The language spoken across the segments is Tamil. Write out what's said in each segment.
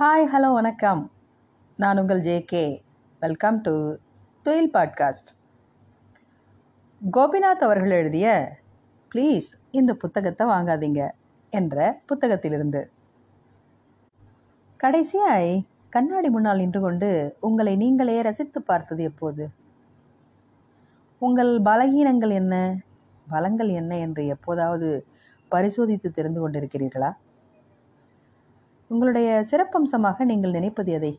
ஹாய் ஹலோ வணக்கம். நான் உங்கள் J K. Welcome to Thuyil podcast Gopinath அவர்கள் எழுதிய ப்ளீஸ் இந்த புத்தகத்தை வாங்காதீங்க என்ற புத்தகத்திலிருந்து. கடைசியாய் கண்ணாடி முன்னால் நின்று கொண்டு உங்களை நீங்களே ரசித்து பார்த்தது எப்போது? உங்கள் பலகீனங்கள் என்ன? பலங்கள் என்ன என்று எப்போதாவது பரிசோதித்து தெரிந்து கொண்டிருக்கிறீர்களா? உங்களுடைய சிறப்பம்சமாக நீங்கள் நினைப்பது எதை?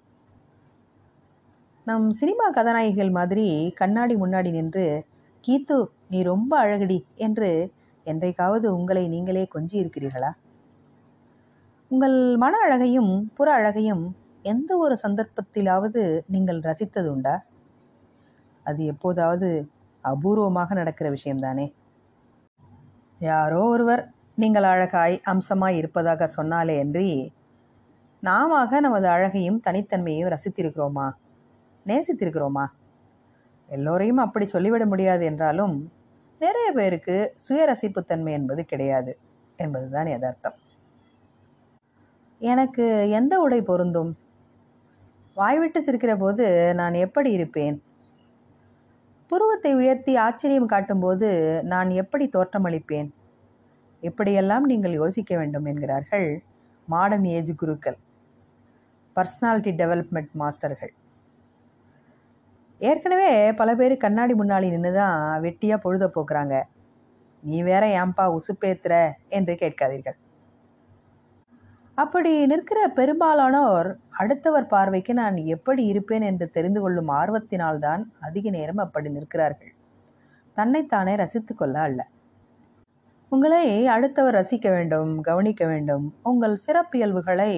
நம் சினிமா கதாநாயகிகள் மாதிரி கண்ணாடி முன்னாடி நின்று கீத்து நீ ரொம்ப அழகடி என்று என்றைக்காவது உங்களை நீங்களே கொஞ்சி இருக்கிறீர்களா? உங்கள் மன அழகையும் புற அழகையும் எந்த ஒரு சந்தர்ப்பத்திலாவது நீங்கள் ரசித்தது உண்டா? அது எப்போதாவது அபூர்வமாக நடக்கிற விஷயம்தானே? யாரோ ஒருவர் நீங்கள் அழகாய் அம்சமாய் இருப்பதாக சொன்னாலே அன்றி நாம நமது அழகையும் தனித்தன்மையையும் ரசித்திருக்கிறோமா? நேசித்திருக்கிறோமா? எல்லோரையும் அப்படி சொல்லிவிட முடியாது என்றாலும் நிறைய பேருக்கு சுய ரசிப்புத்தன்மை என்பது கிடையாது என்பதுதான் யதார்த்தம். எனக்கு எந்த உடை பொருந்தும்? வாய்விட்டு சிரிக்கிற போது நான் எப்படி இருப்பேன்? புருவத்தை உயர்த்தி ஆச்சரியம் காட்டும்போது நான் எப்படி தோற்றமளிப்பேன் இப்படியெல்லாம் நீங்கள் யோசிக்க வேண்டும் என்கிறார்கள் மாடர்ன் ஏஜ் குருக்கள். பர்சனாலிட்டி டெவலப்மெண்ட் மாஸ்டர்கள். ஏற்கனவே பல பேர் கண்ணாடி முன்னாடி நின்று தான் வெட்டியாக பொழுத போக்குறாங்க. நீ வேற ஏன்பா உசுப்பேத்துற என்று கேட்காதீர்கள். அப்படி நிற்கிற பெரும்பாலானோர் அடுத்தவர் பார்வைக்கு நான் எப்படி இருப்பேன் என்று தெரிந்து கொள்ளும் ஆர்வத்தினால்தான் அதிக நேரம் அப்படி நிற்கிறார்கள். தன்னைத்தானே ரசித்து கொள்ள அல்ல. உங்களை அடுத்தவர் ரசிக்க வேண்டும் கவனிக்க வேண்டும். உங்கள் சிறப்பியல்புகளை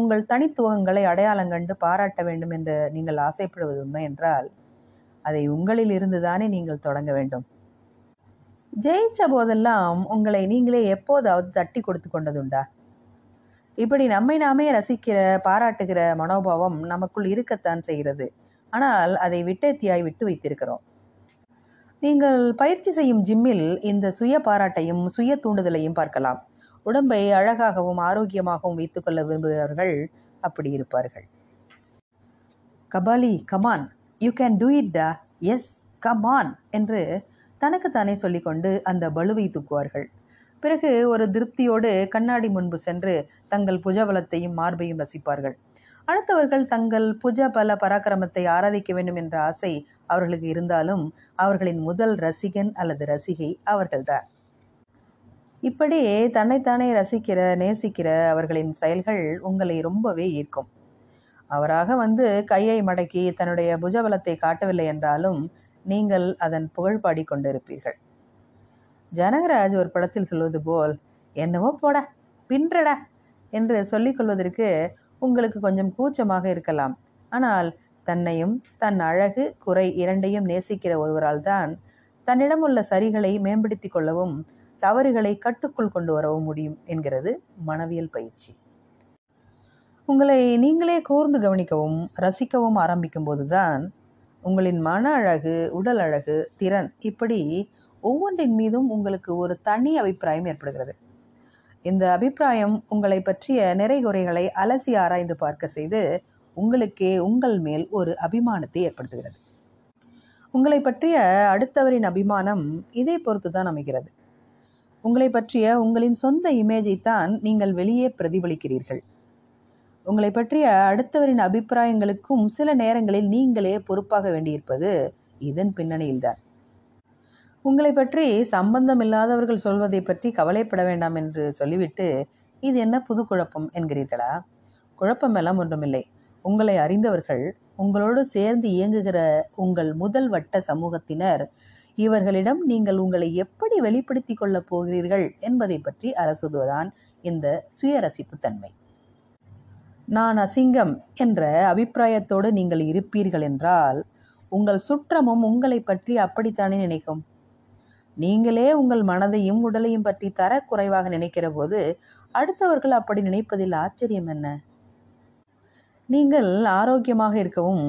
உங்கள் தனித்துவங்களை அடையாளம் கண்டு பாராட்ட வேண்டும் என்று நீங்கள் ஆசைப்படுவது உண்மை என்றால் அதை உங்களில் இருந்துதானே நீங்கள் தொடங்க வேண்டும். ஜெயிச்ச போதெல்லாம் உங்களை நீங்களே எப்போதாவது தட்டி கொடுத்து கொண்டதுண்டா? இப்படி நம்மை நாமே ரசிக்கிற பாராட்டுகிற மனோபாவம் நமக்குள் இருக்கத்தான் செய்கிறது. ஆனால் அதை விட்டேத்தியாய் விட்டு வைத்திருக்கிறோம். நீங்கள் பயிற்சி செய்யும் ஜிம்மில் இந்த சுய பாராட்டையும் சுய தூண்டுதலையும் பார்க்கலாம். உடம்பை அழகாகவும் ஆரோக்கியமாகவும் வைத்துக்கொள்ள விரும்புகிறவர்கள் அப்படி இருப்பார்கள். Kabali come on you can do it டா எஸ் கமான் என்று தனக்குத்தானே சொல்லிக்கொண்டு அந்த பலுவை தூக்குவார்கள். பிறகு ஒரு திருப்தியோடு கண்ணாடி முன்பு சென்று தங்கள் புஜபலத்தையும் மார்பையும் ரசிப்பார்கள். அடுத்தவர்கள் தங்கள் புஜ பல பராக்கிரமத்தை ஆராதிக்க வேண்டும் என்ற ஆசை அவர்களுக்கு இருந்தாலும் அவர்களின் முதல் ரசிகன் அல்லது ரசிகை அவர்கள்தான். இப்படி தன்னைத்தானே ரசிக்கிற நேசிக்கிற அவர்களின் செயல்கள் உங்களை ரொம்பவே ஈர்க்கும். அவராக வந்து கையை மடக்கி தன்னுடைய புஜபலத்தை காட்டவில்லை என்றாலும் நீங்கள் அதன் புகழ் கொண்டிருப்பீர்கள். ஜனகராஜ் ஒரு படத்தில் சொல்வது போல் என்னவோ போட பின்றட என்று சொல்லிக்கொள்வதற்கு உங்களுக்கு கொஞ்சம் கூச்சமாக இருக்கலாம். ஆனால் தன்னையும் தன் அழகு குறை இரண்டையும் நேசிக்கிற ஒருவரால் தான் தன்னிடம் உள்ள சரிகளை மேம்படுத்தி கொள்ளவும் தவறுகளை கட்டுக்குள் கொண்டு வரவும் முடியும் என்கிறது மனவியல் பயிற்சி. உங்களை நீங்களே கூர்ந்து கவனிக்கவும் ரசிக்கவும் ஆரம்பிக்கும் போதுதான் உங்களின் மன அழகு உடல் அழகு திறன் இப்படி ஒவ்வொன்றின் மீதும் உங்களுக்கு ஒரு தனி அபிப்பிராயம் ஏற்படுகிறது. இந்த அபிப்பிராயம் உங்களை பற்றிய நிறை குறைகளை அலசி ஆராய்ந்து பார்க்க செய்து உங்களுக்கே உங்கள் மேல் ஒரு அபிமானத்தை ஏற்படுத்துகிறது. உங்களை பற்றிய அடுத்தவரின் அபிமானம் இதை பொறுத்து தான் அமைகிறது. உங்களை பற்றிய உங்களின் சொந்த இமேஜை தான் நீங்கள் வெளியே பிரதிபலிக்கிறீர்கள். உங்களை பற்றிய அடுத்தவரின் அபிப்பிராயங்களுக்கும் சில நேரங்களில் நீங்களே பொறுப்பாக வேண்டியிருப்பது இதன் பின்னணியில்தான். உங்களை பற்றி சம்பந்தம் இல்லாதவர்கள் சொல்வதை பற்றி கவலைப்பட வேண்டாம் என்று சொல்லிவிட்டு இது என்ன புது குழப்பம் என்கிறீர்களா? குழப்பமெல்லாம் ஒன்றுமில்லை. உங்களை அறிந்தவர்கள் உங்களோடு சேர்ந்து இயங்குகிற உங்கள் முதல் வட்ட சமூகத்தினர் இவர்களிடம் நீங்கள் உங்களை எப்படி வெளிப்படுத்தி கொள்ளப் போகிறீர்கள் என்பதை பற்றி அரசுதுவதான் இந்த சுயரசிப்பு தன்மை. நான் அசிங்கம் என்ற அபிப்பிராயத்தோடு நீங்கள் இருப்பீர்கள் என்றால் உங்கள் சுற்றமும் உங்களை பற்றி அப்படித்தானே நினைக்கும்? நீங்களே உங்கள் மனதையும் உடலையும் பற்றி தர குறைவாக நினைக்கிற போது அடுத்தவர்கள் அப்படி நினைப்பதில் ஆச்சரியம் என்ன? நீங்கள் ஆரோக்கியமாக இருக்கவும்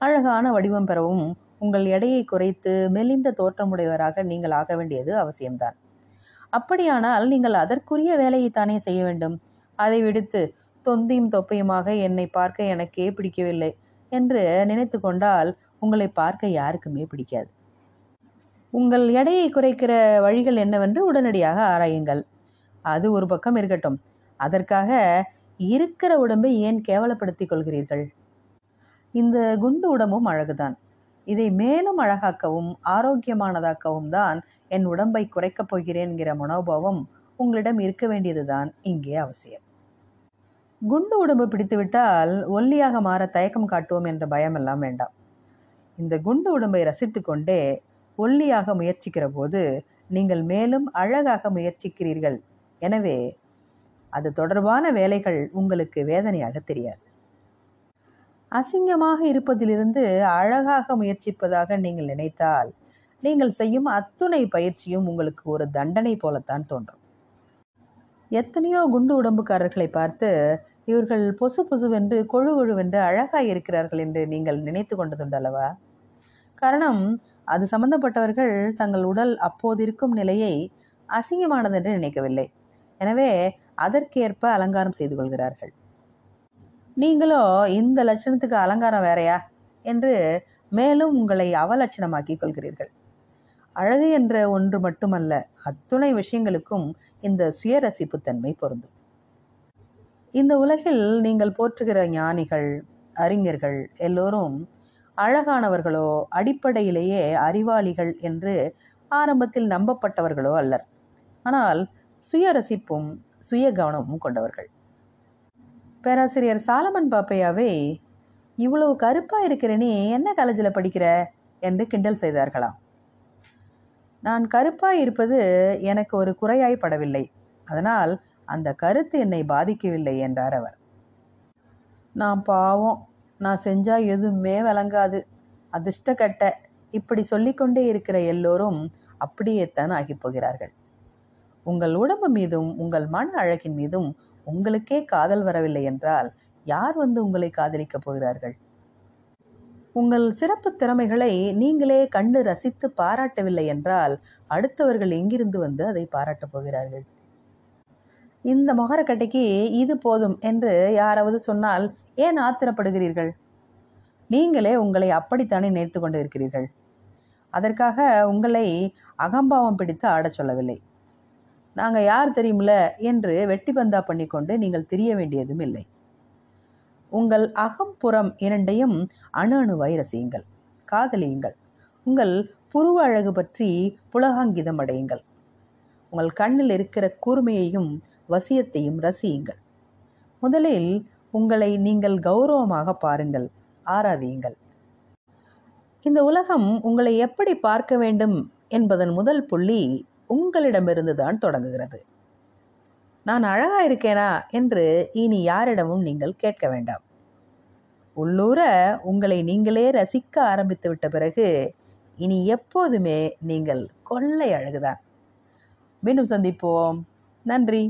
அழகான வடிவம் பெறவும் உங்கள் எடையை குறைத்து மெலிந்த தோற்றமுடையவராக நீங்கள் ஆக வேண்டியது அவசியம்தான். அப்படியானால் நீங்கள் அதற்குரிய வேலையை தானே செய்ய வேண்டும்? அதை விடுத்து தொந்தியும் தொப்பையுமாக என்னை பார்க்க எனக்கே பிடிக்கவில்லை என்று நினைத்து கொண்டால் உங்களை பார்க்க யாருக்குமே பிடிக்காது. உங்கள் எடையை குறைக்கிற வழிகள் என்னவென்று உடனடியாக ஆராயுங்கள். அது ஒரு பக்கம் இருக்கட்டும். அதற்காக இருக்கிற உடம்பை ஏன் கேவலப்படுத்திக் கொள்கிறீர்கள்? இந்த குண்டு உடம்பும் அழகுதான். இதை மேலும் அழகாக்கவும் ஆரோக்கியமானதாக்கவும் தான் என் உடம்பை குறைக்கப் போகிறேன்கிற மனோபாவம் உங்களிடம் இருக்க வேண்டியதுதான். இங்கே அவசியம். குண்டு உடம்பு பிடித்துவிட்டால் ஒல்லியாக மாற தயக்கம் காட்டுவோம் என்ற பயம் எல்லாம் வேண்டாம். இந்த குண்டு உடம்பை ரசித்து கொண்டே ஒல்லியாக முயற்சிக்கிற போது நீங்கள் மேலும் அழகாக முயற்சிக்கிறீர்கள். எனவே அது தொடர்பான வேலைகள் உங்களுக்கு வேதனையாக தெரியாது. அசிங்கமாக இருப்பதிலிருந்து அழகாக முயற்சிப்பதாக நீங்கள் நினைத்தால் நீங்கள் செய்யும் அத்துணை பயிற்சியும் உங்களுக்கு ஒரு தண்டனை போலத்தான் தோன்றும். எத்தனையோ குண்டு உடம்புக்காரர்களை பார்த்து இவர்கள் பொசு பொசுவென்று கொழு கொழுவென்று அழகாக இருக்கிறார்கள் என்று நீங்கள் நினைத்து கொண்டதுண்டல்லவா காரணம் அது சம்பந்தப்பட்டவர்கள் தங்கள் உடல் அப்போது இருக்கும் நிலையை அசிங்கமானது என்று நினைக்கவில்லை. எனவே அதற்கேற்ப அலங்காரம் செய்து கொள்கிறார்கள். நீங்களோ இந்த லட்சணத்துக்கு அலங்காரம் வேறையா? என்று மேலும் உங்களை அவலட்சணமாக்கிக் கொள்கிறீர்கள். அழகு என்ற ஒன்று மட்டுமல்ல அத்துணை விஷயங்களுக்கும் இந்த சுயரசிப்புத்தன்மை பொருந்தும். இந்த உலகில் நீங்கள் போற்றுகிற ஞானிகள் அறிஞர்கள் எல்லோரும் அழகானவர்களோ அடிப்படையிலேயே அறிவாளிகள் என்று ஆரம்பத்தில் நம்பப்பட்டவர்களோ அல்லர். ஆனால் சுயரசிப்பும் சுய கவனமும் கொண்டவர்கள். பேராசிரியர் சாலமன் பாப்பையாவே இவ்வளவு கருப்பா இருக்கிற நீ என்ன காலேஜில் படிக்கிற? என்று கிண்டல் செய்தார்களாம். நான் கருப்பாய் இருப்பது எனக்கு ஒரு குறையாய் படவில்லை. அதனால் அந்த கருத்து என்னை பாதிக்கவில்லை என்றார் அவர். நான் பாவம். நான் செஞ்சா எதுவுமே விளங்காது. அதிர்ஷ்டக்கட்ட. இப்படி சொல்லிக்கொண்டே இருக்கிற எல்லோரும் அப்படியேத்தான் ஆகிப் போகிறார்கள். உங்கள் உடம்பு மீதும் உங்கள் மன அழகின் மீதும் உங்களுக்கே காதல் வரவில்லை என்றால் யார் வந்து உங்களை காதலிக்கப் போகிறார்கள்? உங்கள் சிறப்பு திறமைகளை நீங்களே கண்டு ரசித்து பாராட்டவில்லை என்றால் அடுத்தவர்கள் எங்கிருந்து வந்து அதை பாராட்டப் போகிறார்கள்? இந்த மொகரக்கட்டைக்கு இது போதும் என்று யாராவது சொன்னால் ஏன் ஆத்திரப்படுகிறீர்கள்? நீங்களே உங்களை அப்படித்தானே நினைத்து கொண்டிருக்கிறீர்கள்? அதற்காக உங்களை அகம்பாவம் பிடித்து ஆடச் சொல்லவில்லை. நாங்கள் யார் தெரியுமில்ல? என்று வெட்டி பந்தா பண்ணிக்கொண்டு நீங்கள் தெரிய வேண்டியதும் இல்லை உங்கள் அகம்புறம் இரண்டையும் அணு அணுவாய் ரசியுங்கள் காதலியுங்கள். உங்கள் புருவ அழகு பற்றி புலகாங்கிதம் அடையுங்கள். உங்கள் கண்ணில் இருக்கிற கூர்மையையும் வசியத்தையும் ரசியுங்கள். முதலில் உங்களை நீங்கள் கௌரவமாக பாருங்கள். ஆராதியுங்கள். இந்த உலகம் உங்களை எப்படி பார்க்க வேண்டும் என்பதன் முதல் புள்ளி உங்களிடமிருந்து தான் தொடங்குகிறது. நான் அழகா இருக்கேனா என்று இனி யாரிடமும் நீங்கள் கேட்க வேண்டாம். உள்ளூர உங்களை நீங்களே ரசிக்க ஆரம்பித்து விட்ட பிறகு இனி எப்போதுமே நீங்கள் கொள்ளை அழகுதான். மீண்டும் சந்திப்போம். நன்றி.